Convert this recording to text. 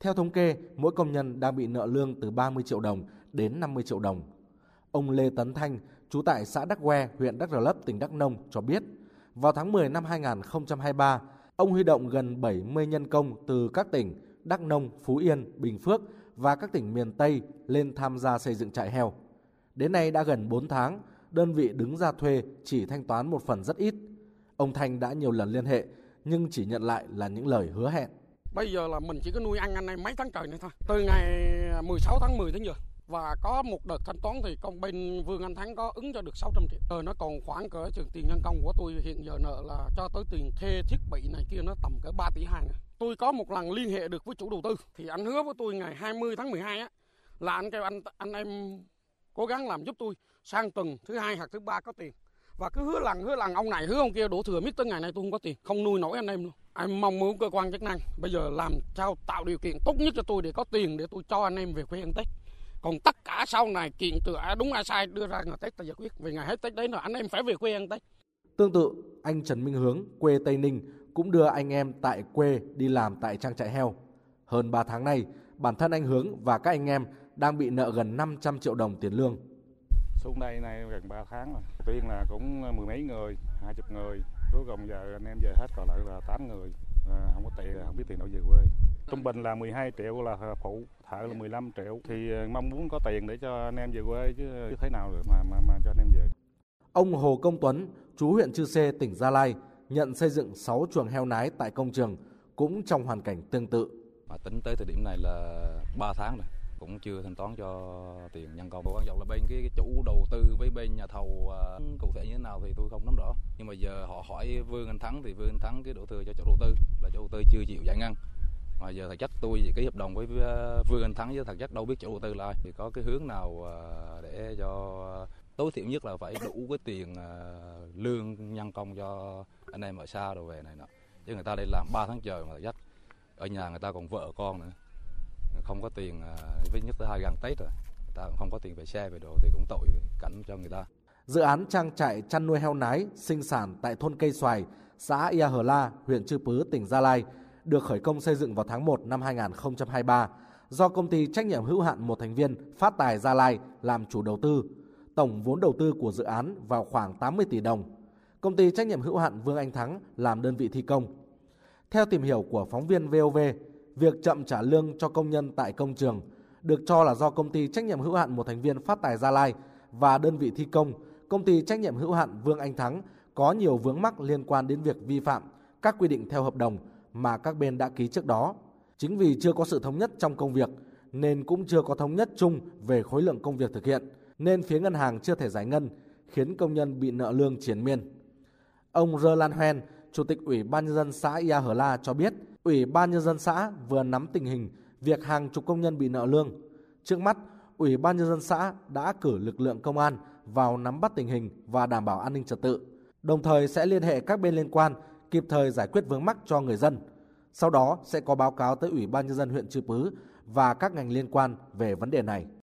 Theo thống kê, mỗi công nhân đang bị nợ lương từ 30 triệu đồng đến 50 triệu đồng. Ông Lê Tấn Thanh, trú tại xã Đắc Que, huyện Đắc Rờ Lấp, tỉnh Đắk Nông cho biết, vào tháng 10 năm 2023, ông huy động gần 70 nhân công từ các tỉnh Đắk Nông, Phú Yên, Bình Phước và các tỉnh miền Tây lên tham gia xây dựng trại heo. Đến nay đã gần 4 tháng, đơn vị đứng ra thuê chỉ thanh toán một phần rất ít. Ông Thanh đã nhiều lần liên hệ nhưng chỉ nhận lại là những lời hứa hẹn. Bây giờ là mình chỉ có nuôi ăn anh em mấy tháng trời này thôi. Từ ngày à, 16 tháng 10 đến giờ và có một đợt thanh toán thì công bên Vương Anh Thắng có ứng cho được 600 triệu. rồi nó còn khoảng cỡ trường tiền nhân công của tôi hiện giờ nợ là cho tới tiền thuê thiết bị này kia nó tầm cỡ 3 tỷ hàng. Tôi có một lần liên hệ được với chủ đầu tư thì anh hứa với tôi ngày 20 tháng 12 á, là anh kêu anh anh em cố gắng làm giúp tôi sang tuần thứ hai hoặc thứ ba có tiền và cứ hứa lần hứa lần, ông này hứa ông kia đổ thừa miết tới ngày nay tôi không có tiền không nuôi nổi anh em luôn em mong muốn cơ quan chức năng bây giờ làm sao tạo điều kiện tốt nhất cho tôi để có tiền để tôi cho anh em về quê ăn tết. Còn tất cả sau này kiện từ đúng ai sai đưa ra ngày tết ta giải quyết. Vì ngày hết tết đấy là anh em phải về quê ăn tết. Tương tự anh Trần Minh Hướng quê Tây Ninh cũng đưa anh em tại quê đi làm tại trang trại heo. Hơn 3 tháng nay bản thân anh Hướng và các anh em đang bị nợ gần 500 triệu đồng tiền lương. Xuống đây nay gần 3 tháng rồi. Tiên là cũng mười mấy người, hai chục người. Cuối cùng giờ anh em về hết còn lại là 8 người. À, không có tiền, không biết tiền đâu về quê. Trung bình là 12 triệu là phụ, thợ là 15 triệu. Thì à, mong muốn có tiền để cho anh em về quê chứ, chứ thế nào được mà, mà, mà cho anh em về. Ông Hồ Công Tuấn, chú huyện Chư Sê, tỉnh Gia Lai, nhận xây dựng 6 chuồng heo nái tại công trường cũng trong hoàn cảnh tương tự. Mà tính tới thời điểm này là 3 tháng rồi cũng chưa thanh toán cho tiền nhân công. Quan trọng là bên cái, cái chủ đầu tư với bên nhà thầu uh, cụ thể như thế nào thì tôi không nắm rõ. Nhưng mà giờ họ hỏi Vương Anh Thắng thì Vương Anh Thắng cái đổ thừa cho chủ đầu tư là chủ đầu tư chưa chịu giải ngân. Mà giờ thật chất tôi cái hợp đồng với à, Vương Anh Thắng với thật chất đâu biết chủ đầu tư là ai. Thì có cái hướng nào uh, để cho tối thiểu nhất là phải đủ cái tiền uh, lương nhân công cho anh em ở xa rồi về này nọ. Chứ người ta đây làm 3 tháng trời mà thật chất ở nhà người ta còn vợ con nữa không có tiền à, với nhất tới hai gần Tết rồi ta cũng không có tiền về xe về đồ thì cũng tội cảnh cho người ta Dự án trang trại chăn nuôi heo nái sinh sản tại thôn Cây Xoài, xã Ia Hờ La, huyện Chư Pứ, tỉnh Gia Lai được khởi công xây dựng vào tháng 1 năm 2023 do công ty trách nhiệm hữu hạn một thành viên Phát Tài Gia Lai làm chủ đầu tư. Tổng vốn đầu tư của dự án vào khoảng 80 tỷ đồng. Công ty trách nhiệm hữu hạn Vương Anh Thắng làm đơn vị thi công. Theo tìm hiểu của phóng viên VOV, việc chậm trả lương cho công nhân tại công trường được cho là do công ty trách nhiệm hữu hạn một thành viên Phát Tài Gia Lai và đơn vị thi công, công ty trách nhiệm hữu hạn Vương Anh Thắng có nhiều vướng mắc liên quan đến việc vi phạm các quy định theo hợp đồng mà các bên đã ký trước đó. Chính vì chưa có sự thống nhất trong công việc nên cũng chưa có thống nhất chung về khối lượng công việc thực hiện nên phía ngân hàng chưa thể giải ngân khiến công nhân bị nợ lương triển miên. Ông Rơ Lan Hoen, Chủ tịch Ủy ban nhân dân xã Ia Hở La cho biết Ủy ban Nhân dân xã vừa nắm tình hình việc hàng chục công nhân bị nợ lương. Trước mắt, Ủy ban Nhân dân xã đã cử lực lượng công an vào nắm bắt tình hình và đảm bảo an ninh trật tự, đồng thời sẽ liên hệ các bên liên quan kịp thời giải quyết vướng mắc cho người dân. Sau đó sẽ có báo cáo tới Ủy ban Nhân dân huyện Chư Pứ và các ngành liên quan về vấn đề này.